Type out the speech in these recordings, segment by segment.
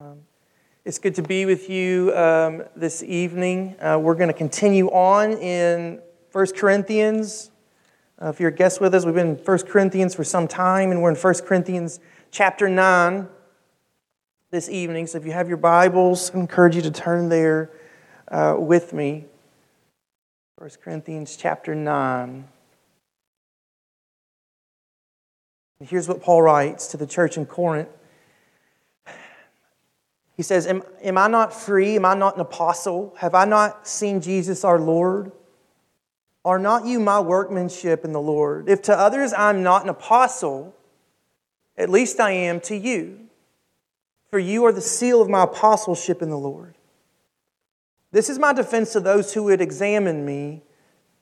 Um, it's good to be with you um, this evening. Uh, we're going to continue on in 1 Corinthians. Uh, if you're a guest with us, we've been in 1 Corinthians for some time, and we're in 1 Corinthians chapter 9 this evening. So if you have your Bibles, I encourage you to turn there uh, with me. 1 Corinthians chapter 9. And here's what Paul writes to the church in Corinth. He says, am, am I not free? Am I not an apostle? Have I not seen Jesus our Lord? Are not you my workmanship in the Lord? If to others I'm not an apostle, at least I am to you. For you are the seal of my apostleship in the Lord. This is my defense to those who would examine me.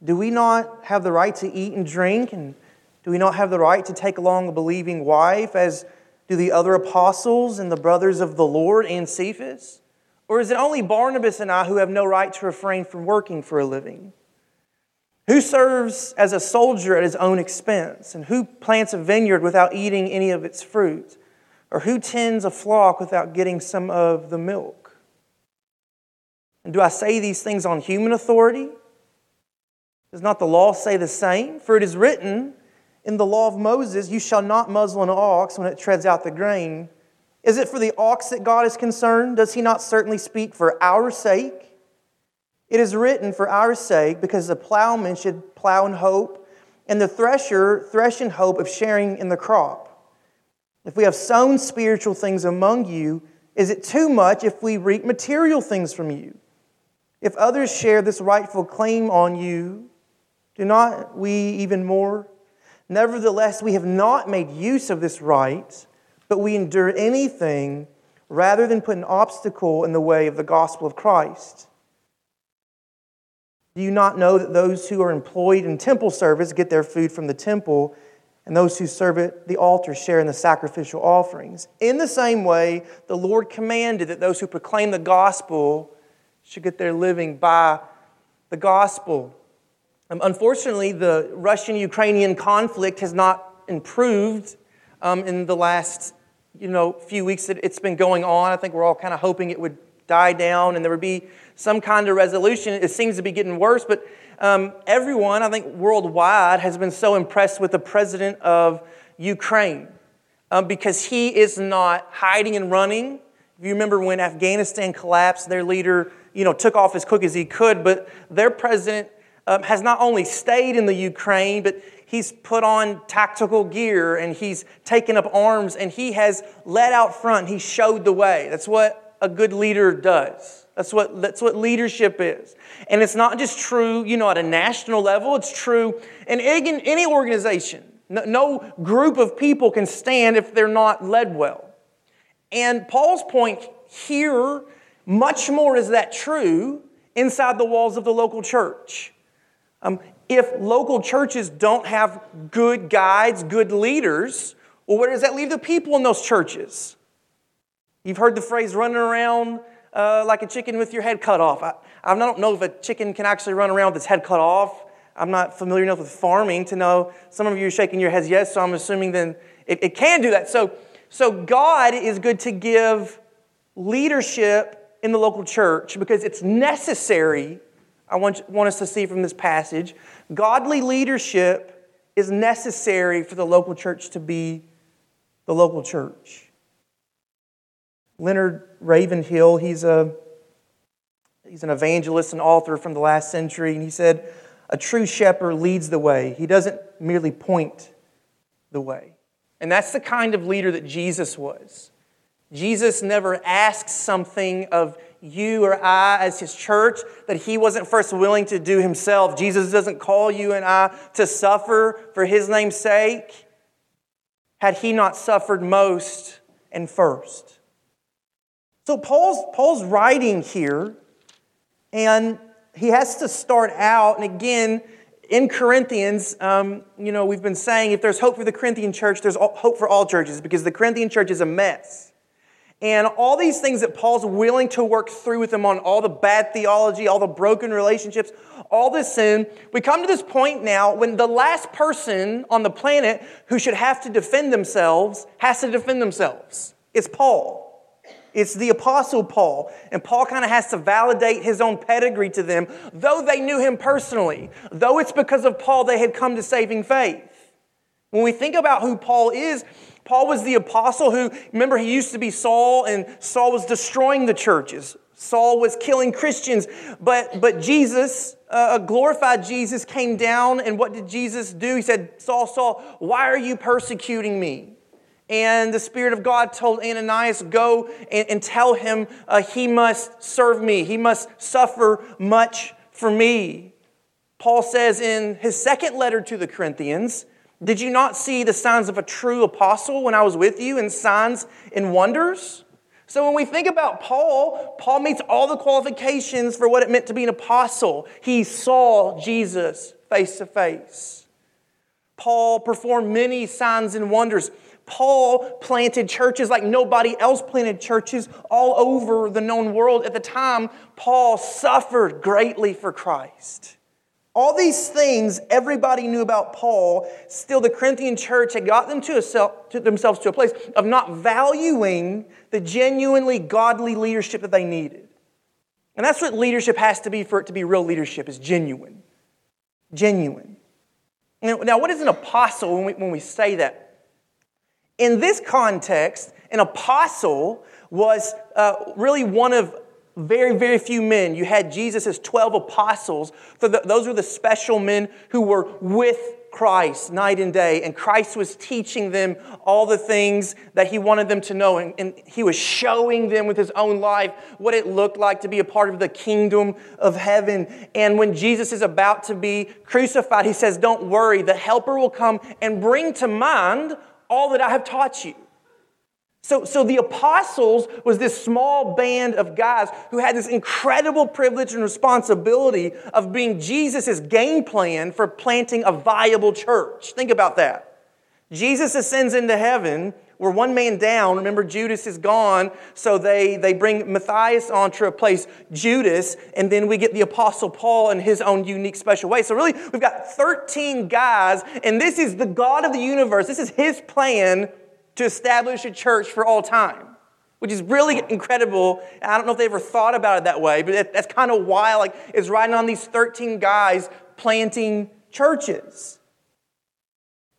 Do we not have the right to eat and drink? And do we not have the right to take along a believing wife as do the other apostles and the brothers of the Lord and Cephas? Or is it only Barnabas and I who have no right to refrain from working for a living? Who serves as a soldier at his own expense? And who plants a vineyard without eating any of its fruit? Or who tends a flock without getting some of the milk? And do I say these things on human authority? Does not the law say the same? For it is written, in the law of Moses, you shall not muzzle an ox when it treads out the grain. Is it for the ox that God is concerned? Does he not certainly speak for our sake? It is written for our sake, because the plowman should plow in hope, and the thresher thresh in hope of sharing in the crop. If we have sown spiritual things among you, is it too much if we reap material things from you? If others share this rightful claim on you, do not we even more? Nevertheless, we have not made use of this right, but we endure anything rather than put an obstacle in the way of the gospel of Christ. Do you not know that those who are employed in temple service get their food from the temple, and those who serve at the altar share in the sacrificial offerings? In the same way, the Lord commanded that those who proclaim the gospel should get their living by the gospel. Um, unfortunately, the Russian Ukrainian conflict has not improved um, in the last you know, few weeks that it's been going on. I think we're all kind of hoping it would die down and there would be some kind of resolution. It seems to be getting worse, but um, everyone, I think worldwide, has been so impressed with the president of Ukraine um, because he is not hiding and running. If you remember when Afghanistan collapsed, their leader, you know, took off as quick as he could, but their president um, has not only stayed in the Ukraine, but he's put on tactical gear and he's taken up arms and he has led out front. He showed the way. That's what a good leader does. That's what, that's what leadership is. And it's not just true, you know, at a national level, it's true in any organization. No, no group of people can stand if they're not led well. And Paul's point here, much more is that true inside the walls of the local church. Um, if local churches don't have good guides, good leaders, well, where does that leave the people in those churches? You've heard the phrase running around uh, like a chicken with your head cut off. I, I don't know if a chicken can actually run around with its head cut off. I'm not familiar enough with farming to know. Some of you are shaking your heads yes, so I'm assuming then it, it can do that. So, so God is good to give leadership in the local church because it's necessary I want, want us to see from this passage godly leadership is necessary for the local church to be the local church. Leonard Ravenhill, he's, a, he's an evangelist and author from the last century, and he said, A true shepherd leads the way, he doesn't merely point the way. And that's the kind of leader that Jesus was. Jesus never asks something of you or I as his church that he wasn't first willing to do himself. Jesus doesn't call you and I to suffer for his name's sake. Had he not suffered most and first? So Paul's, Paul's writing here, and he has to start out, and again, in Corinthians, um, you know, we've been saying if there's hope for the Corinthian church, there's hope for all churches because the Corinthian church is a mess. And all these things that Paul's willing to work through with them on all the bad theology, all the broken relationships, all this sin, we come to this point now when the last person on the planet who should have to defend themselves has to defend themselves. It's Paul. It's the Apostle Paul. And Paul kind of has to validate his own pedigree to them, though they knew him personally, though it's because of Paul they had come to saving faith. When we think about who Paul is, Paul was the apostle who, remember, he used to be Saul, and Saul was destroying the churches. Saul was killing Christians, but, but Jesus, uh, a glorified Jesus, came down, and what did Jesus do? He said, Saul, Saul, why are you persecuting me? And the Spirit of God told Ananias, Go and, and tell him uh, he must serve me, he must suffer much for me. Paul says in his second letter to the Corinthians, Did you not see the signs of a true apostle when I was with you, and signs and wonders? So when we think about Paul, Paul meets all the qualifications for what it meant to be an apostle. He saw Jesus face to face. Paul performed many signs and wonders. Paul planted churches like nobody else planted churches all over the known world. At the time, Paul suffered greatly for Christ. All these things everybody knew about Paul, still the Corinthian church had got them to, self, to themselves to a place of not valuing the genuinely godly leadership that they needed. And that's what leadership has to be for it to be real leadership, is genuine. Genuine. Now, what is an apostle when we, when we say that? In this context, an apostle was uh, really one of very, very few men. You had Jesus' 12 apostles. So those were the special men who were with Christ night and day. And Christ was teaching them all the things that he wanted them to know. And, and he was showing them with his own life what it looked like to be a part of the kingdom of heaven. And when Jesus is about to be crucified, he says, Don't worry, the Helper will come and bring to mind all that I have taught you. So, so the apostles was this small band of guys who had this incredible privilege and responsibility of being Jesus' game plan for planting a viable church. Think about that. Jesus ascends into heaven. We're one man down. Remember, Judas is gone. So they, they bring Matthias on to replace Judas. And then we get the Apostle Paul in his own unique, special way. So, really, we've got 13 guys. And this is the God of the universe. This is his plan to establish a church for all time, which is really incredible. I don't know if they ever thought about it that way, but that's kind of why like it's riding on these 13 guys planting churches.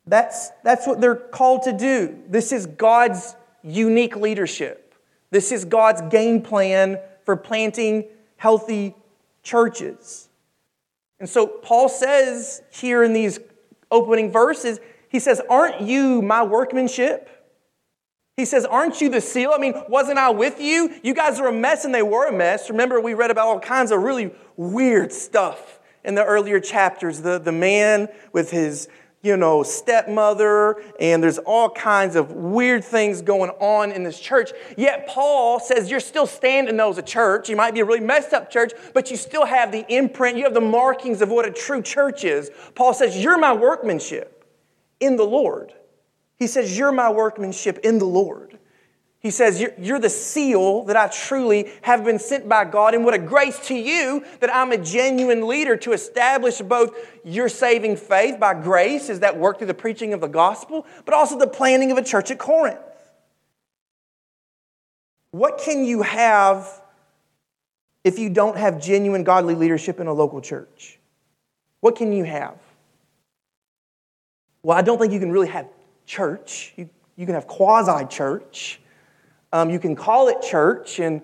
That's, that's what they're called to do. This is God's unique leadership. This is God's game plan for planting healthy churches. And so Paul says here in these opening verses, he says, Aren't you my workmanship? He says, Aren't you the seal? I mean, wasn't I with you? You guys are a mess, and they were a mess. Remember, we read about all kinds of really weird stuff in the earlier chapters. The, the man with his, you know, stepmother, and there's all kinds of weird things going on in this church. Yet Paul says you're still standing though as a church. You might be a really messed up church, but you still have the imprint, you have the markings of what a true church is. Paul says, You're my workmanship in the Lord. He says, You're my workmanship in the Lord. He says, you're, the seal that I truly have been sent by God. And what a grace to you that I'm a genuine leader to establish both your saving faith by grace, is that work through the preaching of the gospel, but also the planning of a church at Corinth. What can you have if you don't have genuine godly leadership in a local church? What can you have? Well, I don't think you can really have church. You, you can have quasi church. Um, you can call it church and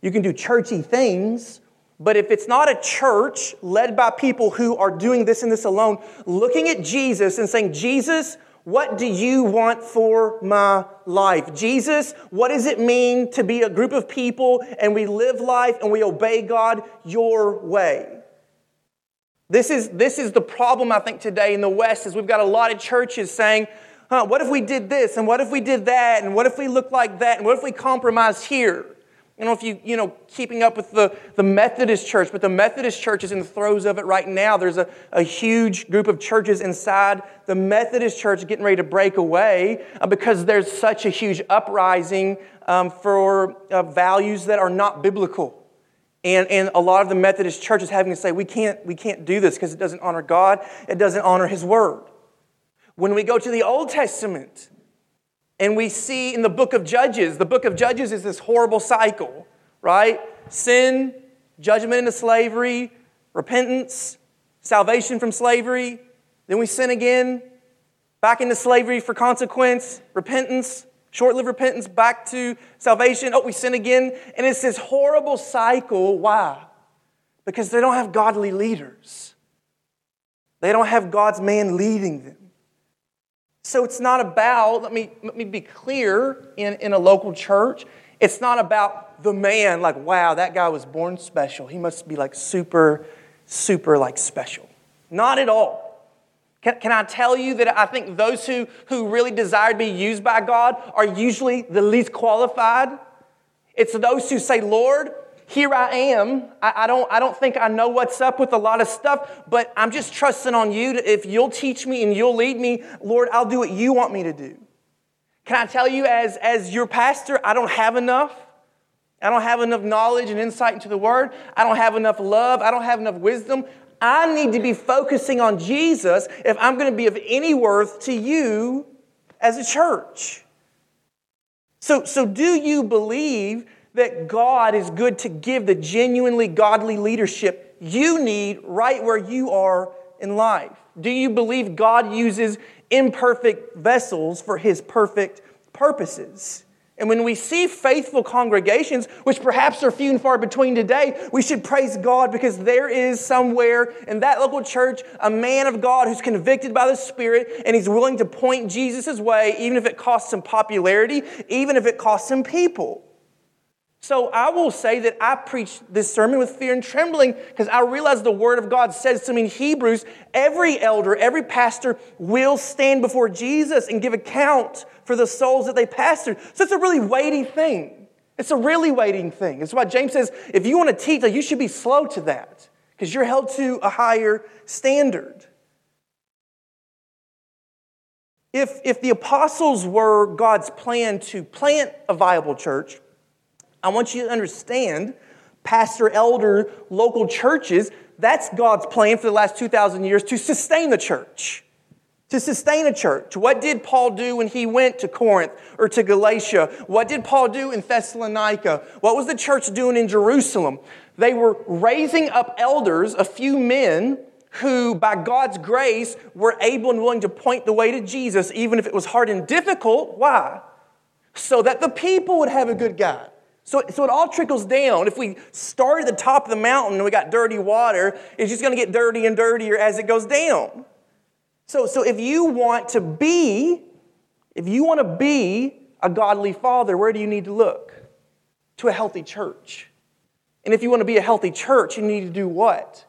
you can do churchy things. But if it's not a church led by people who are doing this and this alone, looking at Jesus and saying, Jesus, what do you want for my life? Jesus, what does it mean to be a group of people and we live life and we obey God your way? This is, this is the problem, I think, today in the West, is we've got a lot of churches saying, huh, what if we did this? And what if we did that? And what if we look like that? And what if we compromise here? I don't know if you, you know, keeping up with the, the Methodist church, but the Methodist church is in the throes of it right now. There's a, a huge group of churches inside the Methodist church getting ready to break away uh, because there's such a huge uprising um, for uh, values that are not biblical. And, and a lot of the Methodist churches having to say, we can't, we can't do this because it doesn't honor God, it doesn't honor His Word. When we go to the Old Testament, And we see in the book of Judges, the book of Judges is this horrible cycle, right? Sin, judgment into slavery, repentance, salvation from slavery. Then we sin again, back into slavery for consequence, repentance, short lived repentance, back to salvation. Oh, we sin again. And it's this horrible cycle. Why? Because they don't have godly leaders, they don't have God's man leading them. So it's not about, let me, let me be clear in, in a local church, it's not about the man, like, wow, that guy was born special. He must be like super, super like special. Not at all. Can, can I tell you that I think those who, who really desire to be used by God are usually the least qualified? It's those who say, Lord, here I am. I, I, don't, I don't think I know what's up with a lot of stuff, but I'm just trusting on you. To, if you'll teach me and you'll lead me, Lord, I'll do what you want me to do. Can I tell you, as, as your pastor, I don't have enough. I don't have enough knowledge and insight into the word. I don't have enough love. I don't have enough wisdom. I need to be focusing on Jesus if I'm going to be of any worth to you as a church. So, so do you believe that God is good to give the genuinely godly leadership you need right where you are in life? Do you believe God uses imperfect vessels for his perfect purposes? And when we see faithful congregations, which perhaps are few and far between today, we should praise God because there is somewhere in that local church a man of God who's convicted by the Spirit and he's willing to point Jesus' way, even if it costs him popularity, even if it costs him people. So I will say that I preach this sermon with fear and trembling because I realize the Word of God says to me in Hebrews every elder, every pastor will stand before Jesus and give account for the souls that they pastored. So it's a really weighty thing. It's a really weighty thing. It's why James says if you want to teach, you should be slow to that because you're held to a higher standard. If, if the apostles were God's plan to plant a viable church, I want you to understand, pastor, elder, local churches, that's God's plan for the last 2,000 years to sustain the church. To sustain a church. What did Paul do when he went to Corinth or to Galatia? What did Paul do in Thessalonica? What was the church doing in Jerusalem? They were raising up elders, a few men who, by God's grace, were able and willing to point the way to Jesus, even if it was hard and difficult. Why? So that the people would have a good guide. So, so it all trickles down. If we start at the top of the mountain and we got dirty water, it's just going to get dirty and dirtier as it goes down. So, so if you want to be, if you want to be a godly father, where do you need to look? To a healthy church. And if you want to be a healthy church, you need to do what?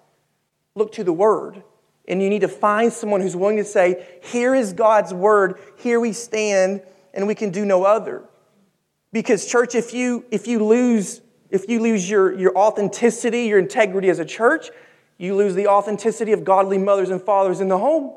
Look to the Word. And you need to find someone who's willing to say, Here is God's Word, here we stand, and we can do no other. Because, church, if you, if you lose, if you lose your, your authenticity, your integrity as a church, you lose the authenticity of godly mothers and fathers in the home.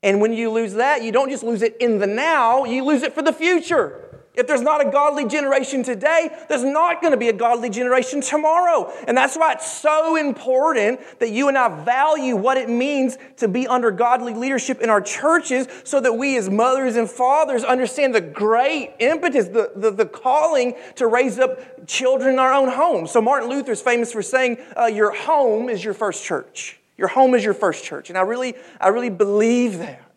And when you lose that, you don't just lose it in the now, you lose it for the future. If there's not a godly generation today, there's not going to be a godly generation tomorrow. And that's why it's so important that you and I value what it means to be under godly leadership in our churches so that we as mothers and fathers understand the great impetus, the, the, the calling to raise up children in our own homes. So Martin Luther is famous for saying, uh, Your home is your first church. Your home is your first church. And I really, I really believe that.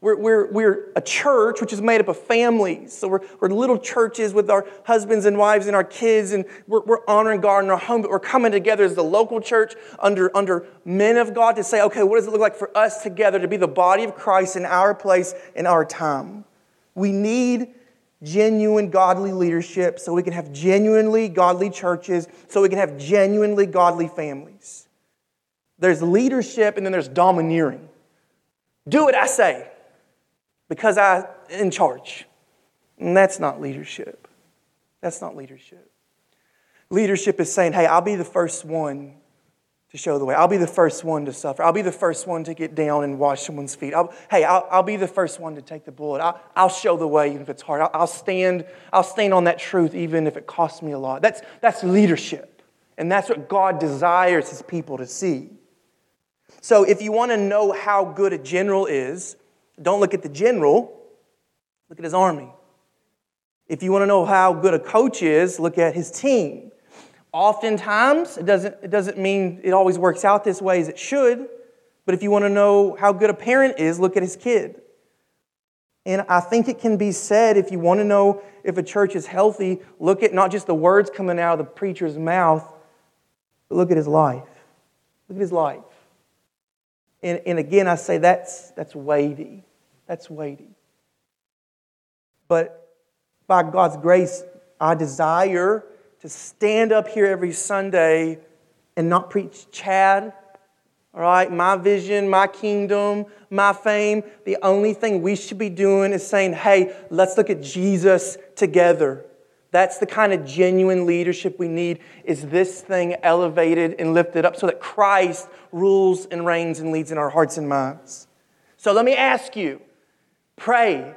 We're, we're, we're a church which is made up of families. So we're, we're little churches with our husbands and wives and our kids, and we're, we're honoring God in our home, but we're coming together as the local church under, under men of God to say, okay, what does it look like for us together to be the body of Christ in our place, in our time? We need genuine godly leadership so we can have genuinely godly churches, so we can have genuinely godly families. There's leadership and then there's domineering. Do what I say because I'm in charge. And that's not leadership. That's not leadership. Leadership is saying, hey, I'll be the first one to show the way. I'll be the first one to suffer. I'll be the first one to get down and wash someone's feet. I'll, hey, I'll, I'll, be the first one to take the bullet. I'll, I'll show the way even if it's hard. I'll, I'll, stand, I'll stand on that truth even if it costs me a lot. That's, that's leadership. And that's what God desires his people to see. So if you want to know how good a general is, don't look at the general, Look at his army. If you want to know how good a coach is, look at his team. Oftentimes, it doesn't, it doesn't mean it always works out this way as it should, but if you want to know how good a parent is, look at his kid. And I think it can be said if you want to know if a church is healthy, look at not just the words coming out of the preacher's mouth, but look at his life. Look at his life. And, and again, I say that's, that's weighty. That's weighty. But by God's grace, I desire to stand up here every Sunday and not preach Chad all right, my vision, my kingdom, my fame. The only thing we should be doing is saying, hey, let's look at Jesus together. That's the kind of genuine leadership we need is this thing elevated and lifted up so that Christ rules and reigns and leads in our hearts and minds. So let me ask you, pray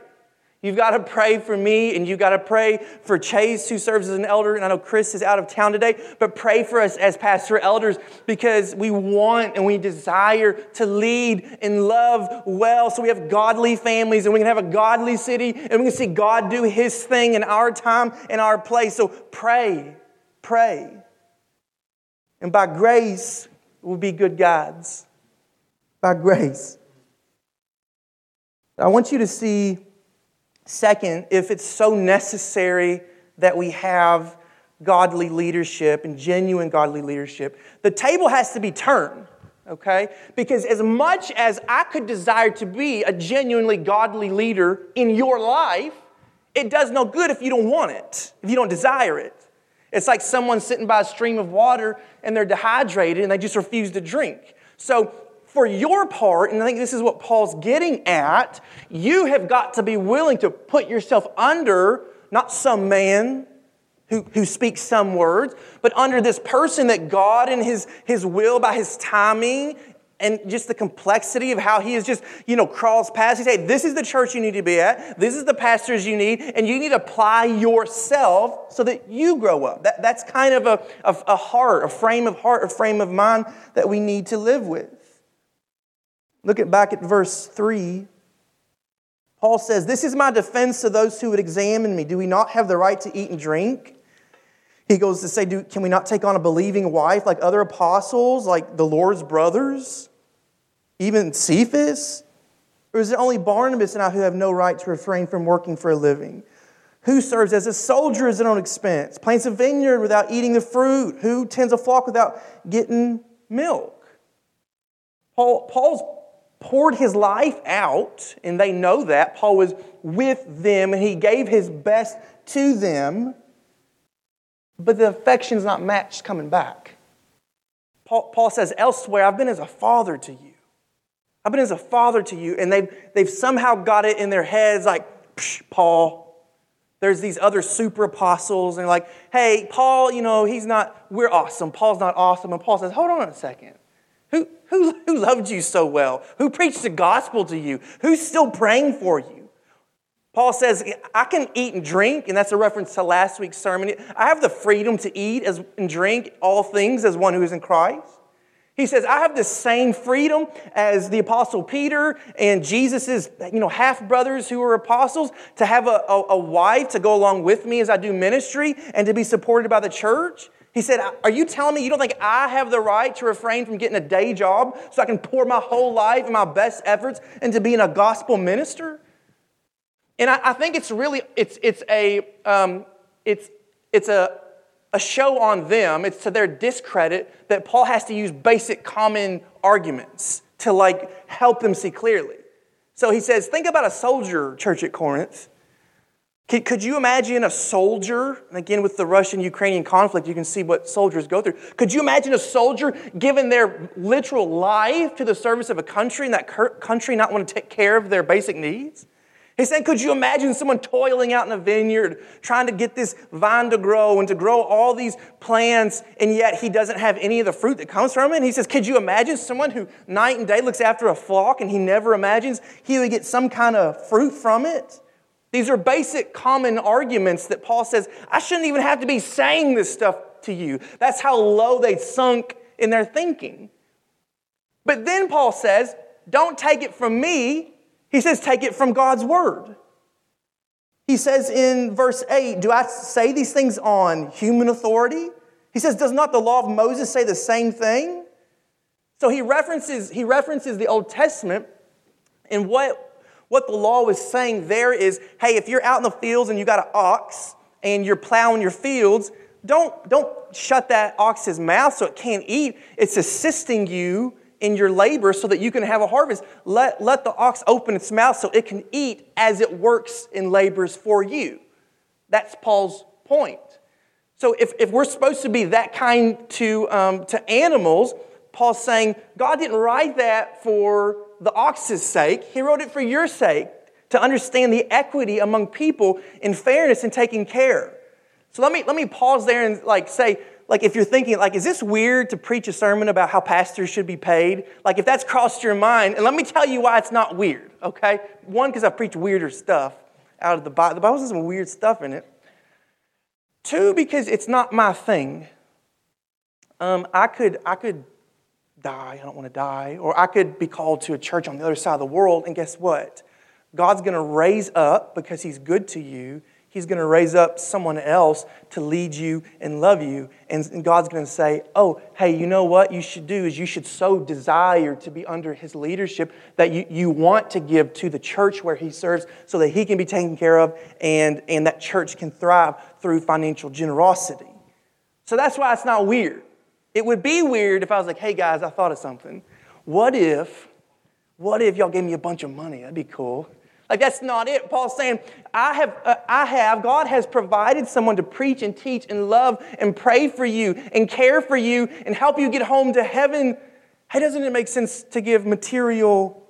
You've got to pray for me and you've got to pray for Chase, who serves as an elder. And I know Chris is out of town today, but pray for us as pastor elders because we want and we desire to lead and love well so we have godly families and we can have a godly city and we can see God do his thing in our time and our place. So pray, pray. And by grace, we'll be good gods. By grace. I want you to see Second, if it's so necessary that we have godly leadership and genuine godly leadership, the table has to be turned, okay? Because as much as I could desire to be a genuinely godly leader in your life, it does no good if you don't want it, if you don't desire it. It's like someone sitting by a stream of water and they're dehydrated and they just refuse to drink. So for your part, and I think this is what Paul's getting at, you have got to be willing to put yourself under not some man who, who speaks some words, but under this person that God in his, his will, by his timing, and just the complexity of how he is just, you know, crawls past. He say, this is the church you need to be at. This is the pastors you need. And you need to apply yourself so that you grow up. That, that's kind of a, a, a heart, a frame of heart, a frame of mind that we need to live with. Look at back at verse 3. Paul says, This is my defense to those who would examine me. Do we not have the right to eat and drink? He goes to say, Can we not take on a believing wife like other apostles, like the Lord's brothers, even Cephas? Or is it only Barnabas and I who have no right to refrain from working for a living? Who serves as a soldier at his own expense? Plants a vineyard without eating the fruit? Who tends a flock without getting milk? Paul, Paul's poured his life out, and they know that. Paul was with them and he gave his best to them, but the affection's not matched coming back. Paul, Paul says elsewhere, I've been as a father to you. I've been as a father to you, and they've, they've somehow got it in their heads like, Paul. There's these other super apostles, and like, hey, Paul, you know, he's not, we're awesome. Paul's not awesome. And Paul says, hold on a second. Who, who, loved you so well? Who preached the gospel to you? Who's still praying for you? Paul says, I can eat and drink, and that's a reference to last week's sermon. I have the freedom to eat and drink all things as one who is in Christ. He says, I have the same freedom as the apostle Peter and Jesus' you know, half brothers who were apostles to have a, a, a wife to go along with me as I do ministry and to be supported by the church. He said, Are you telling me you don't think I have the right to refrain from getting a day job so I can pour my whole life and my best efforts into being a gospel minister? And I, I think it's really, it's, it's a, um, it's, it's a, a show on them. It's to their discredit that Paul has to use basic common arguments to like help them see clearly. So he says, think about a soldier, church at Corinth. Could you imagine a soldier, and again with the Russian Ukrainian conflict, you can see what soldiers go through. Could you imagine a soldier giving their literal life to the service of a country and that country not want to take care of their basic needs? He's saying, could you imagine someone toiling out in a vineyard trying to get this vine to grow and to grow all these plants, and yet he doesn't have any of the fruit that comes from it? And he says, could you imagine someone who night and day looks after a flock and he never imagines he would get some kind of fruit from it? These are basic common arguments that Paul says, I shouldn't even have to be saying this stuff to you. That's how low they sunk in their thinking. But then Paul says, don't take it from me. He says, take it from God's word. He says in verse 8, Do I say these things on human authority? He says, Does not the law of Moses say the same thing? So he references, he references the Old Testament, and what, what the law was saying there is hey, if you're out in the fields and you got an ox and you're plowing your fields, don't, don't shut that ox's mouth so it can't eat. It's assisting you in your labor so that you can have a harvest. Let, let the ox open its mouth so it can eat as it works in labors for you. That's Paul's point. So if, if we're supposed to be that kind to, um, to animals, Paul's saying God didn't write that for the ox's sake, He wrote it for your sake to understand the equity among people in fairness and taking care. So let me, let me pause there and like say, like if you're thinking like is this weird to preach a sermon about how pastors should be paid? Like if that's crossed your mind and let me tell you why it's not weird okay? One because i've preached weirder stuff out of the bible the bible has some weird stuff in it. Two because it's not my thing um, i could i could die i don't want to die or i could be called to a church on the other side of the world and guess what god's going to raise up because he's good to you He's going to raise up someone else to lead you and love you. And God's going to say, Oh, hey, you know what you should do is you should so desire to be under His leadership that you, you want to give to the church where He serves so that He can be taken care of and, and that church can thrive through financial generosity. So that's why it's not weird. It would be weird if I was like, Hey, guys, I thought of something. What if, what if y'all gave me a bunch of money? That'd be cool. Like that's not it. Paul's saying, I have, uh, I have, God has provided someone to preach and teach and love and pray for you and care for you and help you get home to heaven. Hey, doesn't it make sense to give material,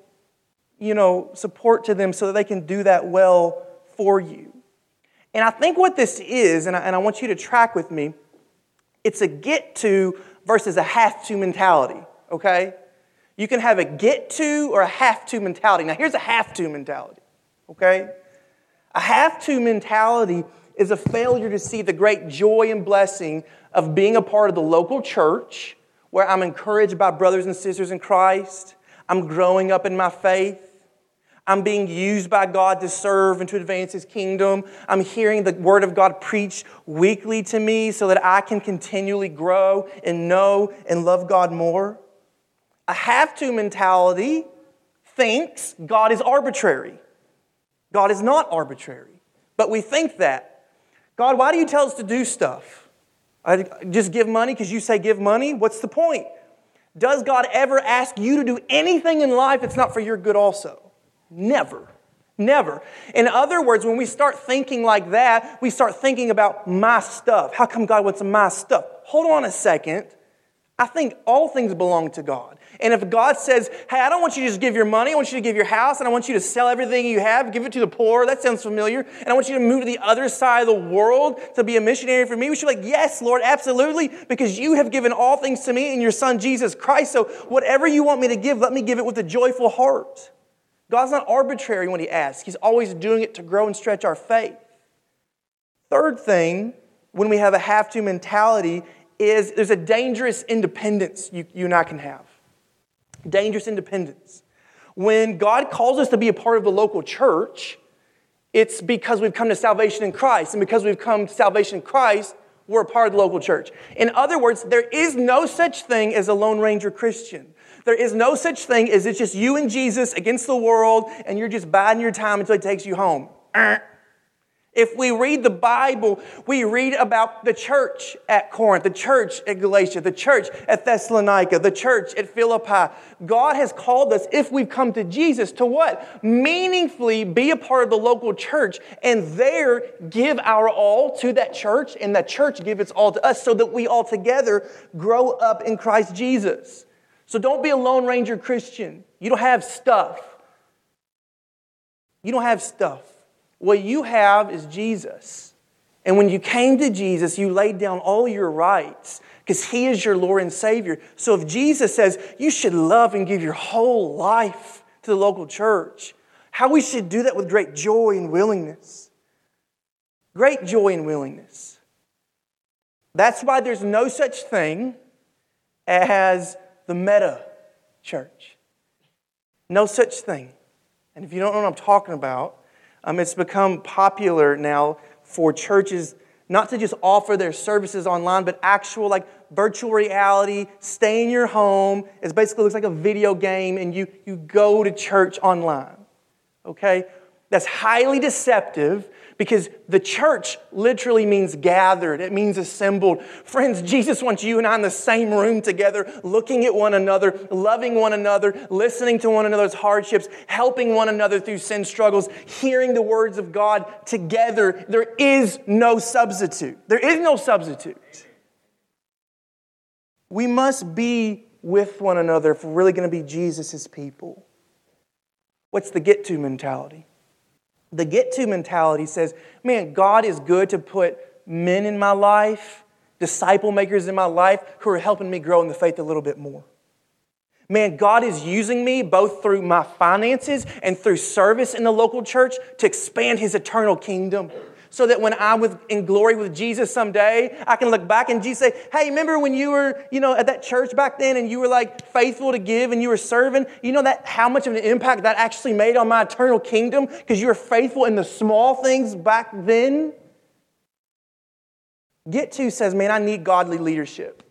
you know, support to them so that they can do that well for you? And I think what this is, and I, and I want you to track with me, it's a get to versus a have to mentality, okay? You can have a get to or a have to mentality. Now, here's a have to mentality okay? A have to mentality is a failure to see the great joy and blessing of being a part of the local church where I'm encouraged by brothers and sisters in Christ. I'm growing up in my faith. I'm being used by God to serve and to advance His kingdom. I'm hearing the Word of God preached weekly to me so that I can continually grow and know and love God more. A have to mentality thinks God is arbitrary. God is not arbitrary. But we think that. God, why do you tell us to do stuff? I just give money because you say give money? What's the point? Does God ever ask you to do anything in life that's not for your good also? Never. Never. In other words, when we start thinking like that, we start thinking about my stuff. How come God wants my stuff? Hold on a second. I think all things belong to God. And if God says, hey, I don't want you to just give your money, I want you to give your house, and I want you to sell everything you have, give it to the poor, that sounds familiar, and I want you to move to the other side of the world to be a missionary for me, we should be like, yes, Lord, absolutely, because you have given all things to me in your Son, Jesus Christ. So whatever you want me to give, let me give it with a joyful heart. God's not arbitrary when He asks, He's always doing it to grow and stretch our faith. Third thing, when we have a have to mentality, is there's a dangerous independence you, you and I can have dangerous independence. When God calls us to be a part of the local church, it's because we've come to salvation in Christ. And because we've come to salvation in Christ, we're a part of the local church. In other words, there is no such thing as a Lone Ranger Christian. There is no such thing as it's just you and Jesus against the world and you're just biding your time until he takes you home. If we read the Bible, we read about the church at Corinth, the church at Galatia, the church at Thessalonica, the church at Philippi. God has called us, if we've come to Jesus, to what? Meaningfully be a part of the local church and there give our all to that church and that church give its all to us so that we all together grow up in Christ Jesus. So don't be a Lone Ranger Christian. You don't have stuff. You don't have stuff. What you have is Jesus. And when you came to Jesus, you laid down all your rights because He is your Lord and Savior. So if Jesus says you should love and give your whole life to the local church, how we should do that with great joy and willingness. Great joy and willingness. That's why there's no such thing as the meta church. No such thing. And if you don't know what I'm talking about, Um, it's become popular now for churches not to just offer their services online, but actual like virtual reality, stay in your home. It basically looks like a video game, and you, you go to church online. Okay? That's highly deceptive because the church literally means gathered, it means assembled. Friends, Jesus wants you and I in the same room together, looking at one another, loving one another, listening to one another's hardships, helping one another through sin struggles, hearing the words of God together. There is no substitute. There is no substitute. We must be with one another if we're really going to be Jesus' people. What's the get to mentality? The get to mentality says, man, God is good to put men in my life, disciple makers in my life who are helping me grow in the faith a little bit more. Man, God is using me both through my finances and through service in the local church to expand his eternal kingdom so that when I'm with, in glory with Jesus someday, I can look back and Jesus say, hey, remember when you were, you know, at that church back then and you were like faithful to give and you were serving? You know that how much of an impact that actually made on my eternal kingdom because you were faithful in the small things back then? Get to says, man, I need godly leadership.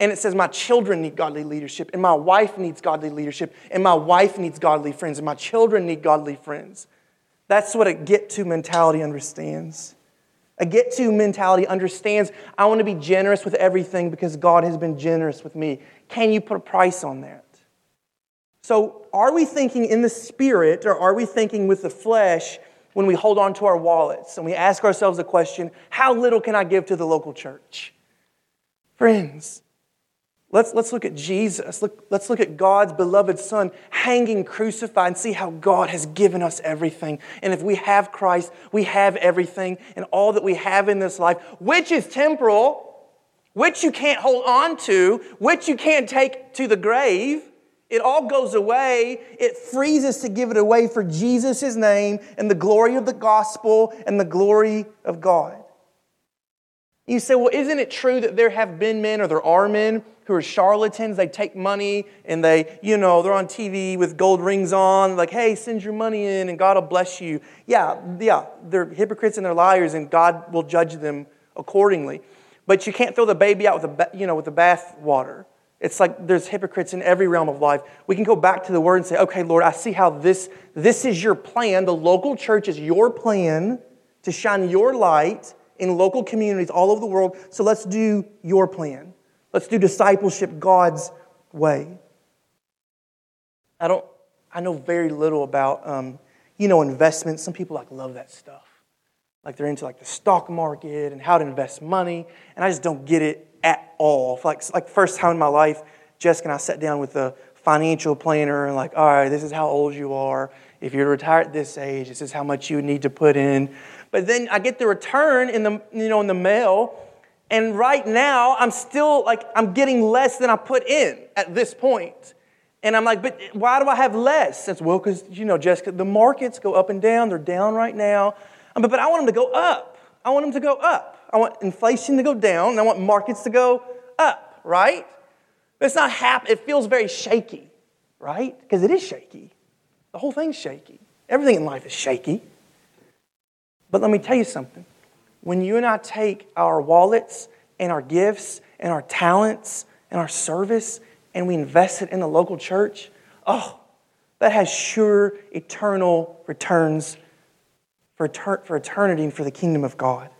And it says, My children need godly leadership, and my wife needs godly leadership, and my wife needs godly friends, and my children need godly friends. That's what a get to mentality understands. A get to mentality understands I want to be generous with everything because God has been generous with me. Can you put a price on that? So, are we thinking in the spirit or are we thinking with the flesh when we hold on to our wallets and we ask ourselves the question, how little can I give to the local church? Friends, Let's, let's look at Jesus. Look, let's look at God's beloved Son hanging crucified and see how God has given us everything. And if we have Christ, we have everything and all that we have in this life, which is temporal, which you can't hold on to, which you can't take to the grave. It all goes away. It frees us to give it away for Jesus' name and the glory of the gospel and the glory of God. You say, well, isn't it true that there have been men or there are men who are charlatans? They take money and they, you know, they're on TV with gold rings on, like, hey, send your money in and God will bless you. Yeah, yeah, they're hypocrites and they're liars and God will judge them accordingly. But you can't throw the baby out with the, you know, with the bath water. It's like there's hypocrites in every realm of life. We can go back to the word and say, okay, Lord, I see how this, this is your plan. The local church is your plan to shine your light in local communities all over the world. So let's do your plan. Let's do discipleship God's way. I don't. I know very little about, um, you know, investments. Some people like love that stuff. Like they're into like the stock market and how to invest money, and I just don't get it at all. Like like first time in my life, Jessica and I sat down with a financial planner and like, all right, this is how old you are. If you're to retire at this age, this is how much you need to put in. But then I get the return in the, you know, in the mail, and right now I'm still like, I'm getting less than I put in at this point. And I'm like, but why do I have less? It's well, because, you know, Jessica, the markets go up and down. They're down right now. Um, but, but I want them to go up. I want them to go up. I want inflation to go down, and I want markets to go up, right? It's not happy. It feels very shaky, right? Because it is shaky. The whole thing's shaky. Everything in life is shaky. But let me tell you something. When you and I take our wallets and our gifts and our talents and our service and we invest it in the local church, oh, that has sure eternal returns for, for eternity and for the kingdom of God.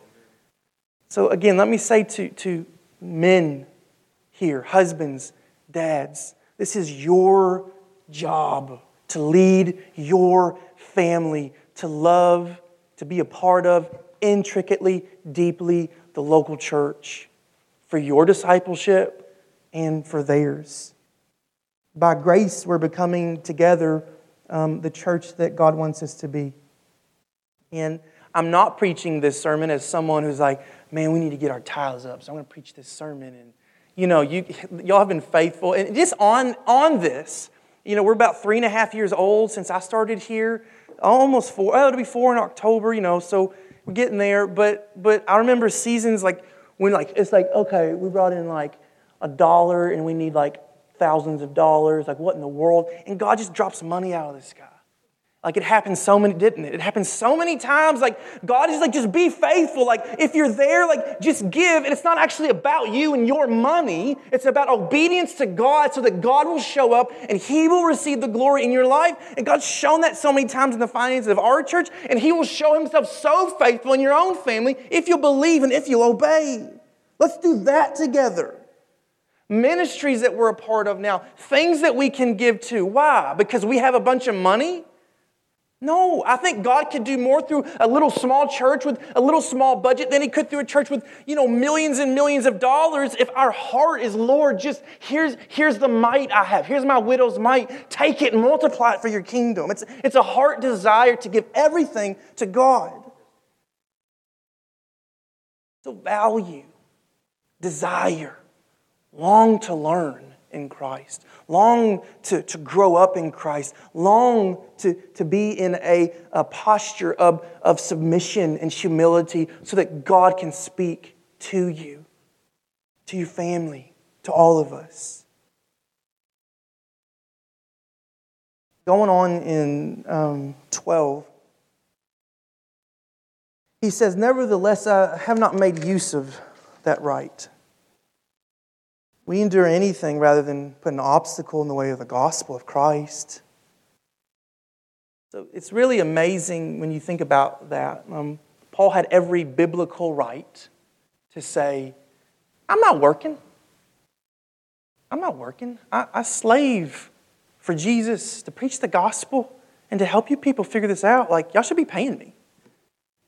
So, again, let me say to, to men here, husbands, dads, this is your job to lead your family, to love to be a part of intricately, deeply the local church for your discipleship and for theirs. By grace, we're becoming together um, the church that God wants us to be. And I'm not preaching this sermon as someone who's like, man, we need to get our tiles up. So I'm going to preach this sermon. And, you know, you, y'all have been faithful. And just on, on this, you know, we're about three and a half years old since I started here almost four. Oh, it'll be four in October, you know. So we're getting there. But but I remember seasons like when like it's like okay, we brought in like a dollar and we need like thousands of dollars. Like what in the world? And God just drops money out of the sky. Like it happened so many, didn't it? It happened so many times. Like God is like, just be faithful. Like if you're there, like just give. And it's not actually about you and your money. It's about obedience to God so that God will show up and He will receive the glory in your life. And God's shown that so many times in the finances of our church. And He will show Himself so faithful in your own family if you believe and if you obey. Let's do that together ministries that we're a part of now, things that we can give to. Why? Because we have a bunch of money? No, I think God could do more through a little small church with a little small budget than He could through a church with, you know, millions and millions of dollars if our heart is, Lord, just here's, here's the mite I have. Here's my widow's mite. Take it and multiply it for your kingdom. It's, it's a heart desire to give everything to God. So value, desire, long to learn in Christ, long to, to grow up in Christ, long to, to be in a, a posture of, of submission and humility so that God can speak to you, to your family, to all of us. Going on in um, 12, he says, Nevertheless, I have not made use of that right we endure anything rather than put an obstacle in the way of the gospel of Christ. So it's really amazing when you think about that. Um, Paul had every biblical right to say, I'm not working. I'm not working. I, I slave for Jesus to preach the gospel and to help you people figure this out. Like, y'all should be paying me.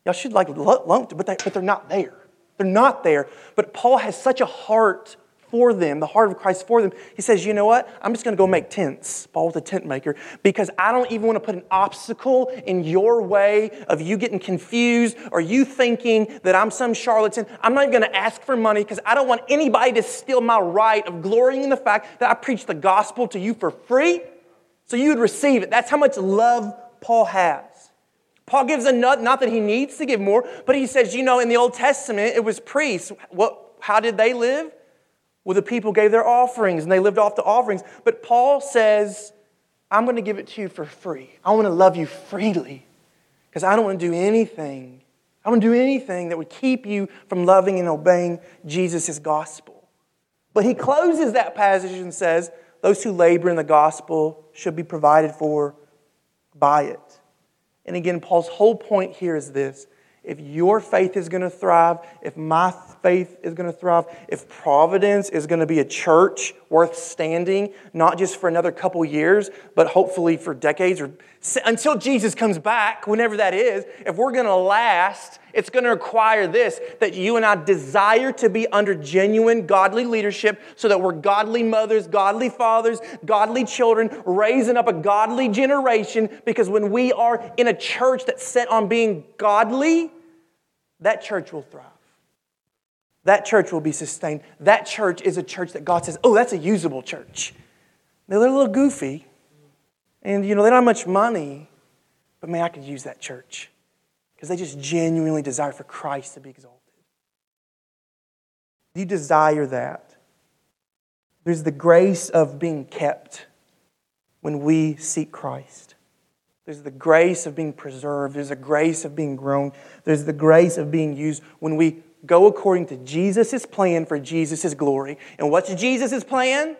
Y'all should like lump, but, they, but they're not there. They're not there. But Paul has such a heart for them, the heart of Christ for them. He says, You know what? I'm just going to go make tents. Paul was a tent maker because I don't even want to put an obstacle in your way of you getting confused or you thinking that I'm some charlatan. I'm not even going to ask for money because I don't want anybody to steal my right of glorying in the fact that I preach the gospel to you for free so you would receive it. That's how much love Paul has. Paul gives nut, not that he needs to give more, but he says, you know, in the Old Testament, it was priests. What, how did they live? Well, the people gave their offerings and they lived off the offerings. But Paul says, I'm going to give it to you for free. I want to love you freely because I don't want to do anything. I don't want to do anything that would keep you from loving and obeying Jesus' gospel. But he closes that passage and says, Those who labor in the gospel should be provided for by it. And again, Paul's whole point here is this if your faith is going to thrive, if my faith is going to thrive, if Providence is going to be a church worth standing, not just for another couple years, but hopefully for decades or until Jesus comes back, whenever that is, if we're going to last, it's going to require this that you and I desire to be under genuine godly leadership so that we're godly mothers, godly fathers, godly children, raising up a godly generation. Because when we are in a church that's set on being godly, that church will thrive. That church will be sustained. That church is a church that God says, oh, that's a usable church. They're a little goofy, and you know, they don't have much money, but man, I could use that church because they just genuinely desire for Christ to be exalted. Do you desire that? There's the grace of being kept when we seek Christ. There's the grace of being preserved. There's a grace of being grown. There's the grace of being used when we go according to Jesus' plan for Jesus' glory. And what's Jesus' plan?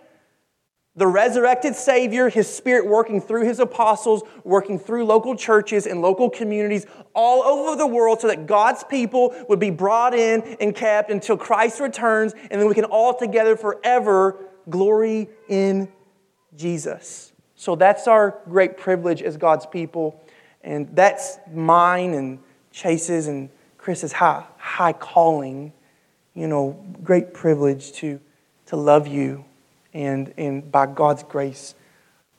The resurrected Savior, His Spirit working through His apostles, working through local churches and local communities all over the world so that God's people would be brought in and kept until Christ returns, and then we can all together forever glory in Jesus. So that's our great privilege as God's people, and that's mine and Chase's and Chris's high, high calling, you know, great privilege to, to love you. And, and by God's grace,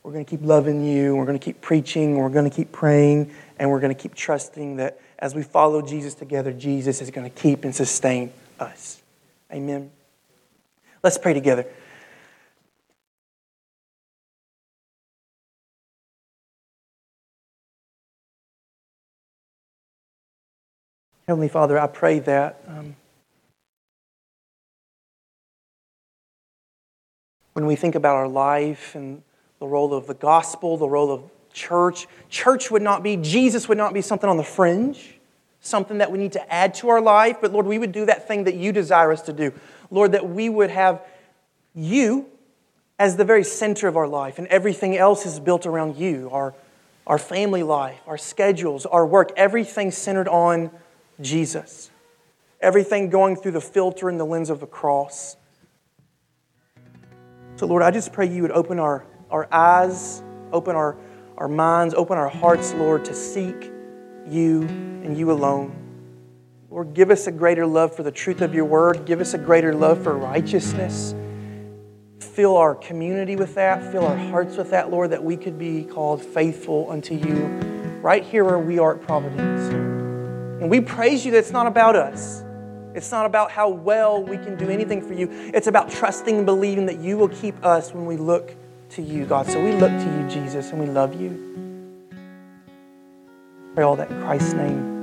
we're going to keep loving you. We're going to keep preaching. We're going to keep praying. And we're going to keep trusting that as we follow Jesus together, Jesus is going to keep and sustain us. Amen. Let's pray together. Heavenly Father, I pray that um, when we think about our life and the role of the gospel, the role of church. Church would not be, Jesus would not be something on the fringe, something that we need to add to our life, but Lord, we would do that thing that you desire us to do. Lord, that we would have you as the very center of our life, and everything else is built around you our, our family life, our schedules, our work, everything centered on Jesus. Everything going through the filter and the lens of the cross. So, Lord, I just pray you would open our, our eyes, open our, our minds, open our hearts, Lord, to seek you and you alone. Lord, give us a greater love for the truth of your word. Give us a greater love for righteousness. Fill our community with that. Fill our hearts with that, Lord, that we could be called faithful unto you right here where we are at Providence. And we praise you that it's not about us. It's not about how well we can do anything for you. It's about trusting and believing that you will keep us when we look to you, God. So we look to you, Jesus, and we love you. Pray all that in Christ's name.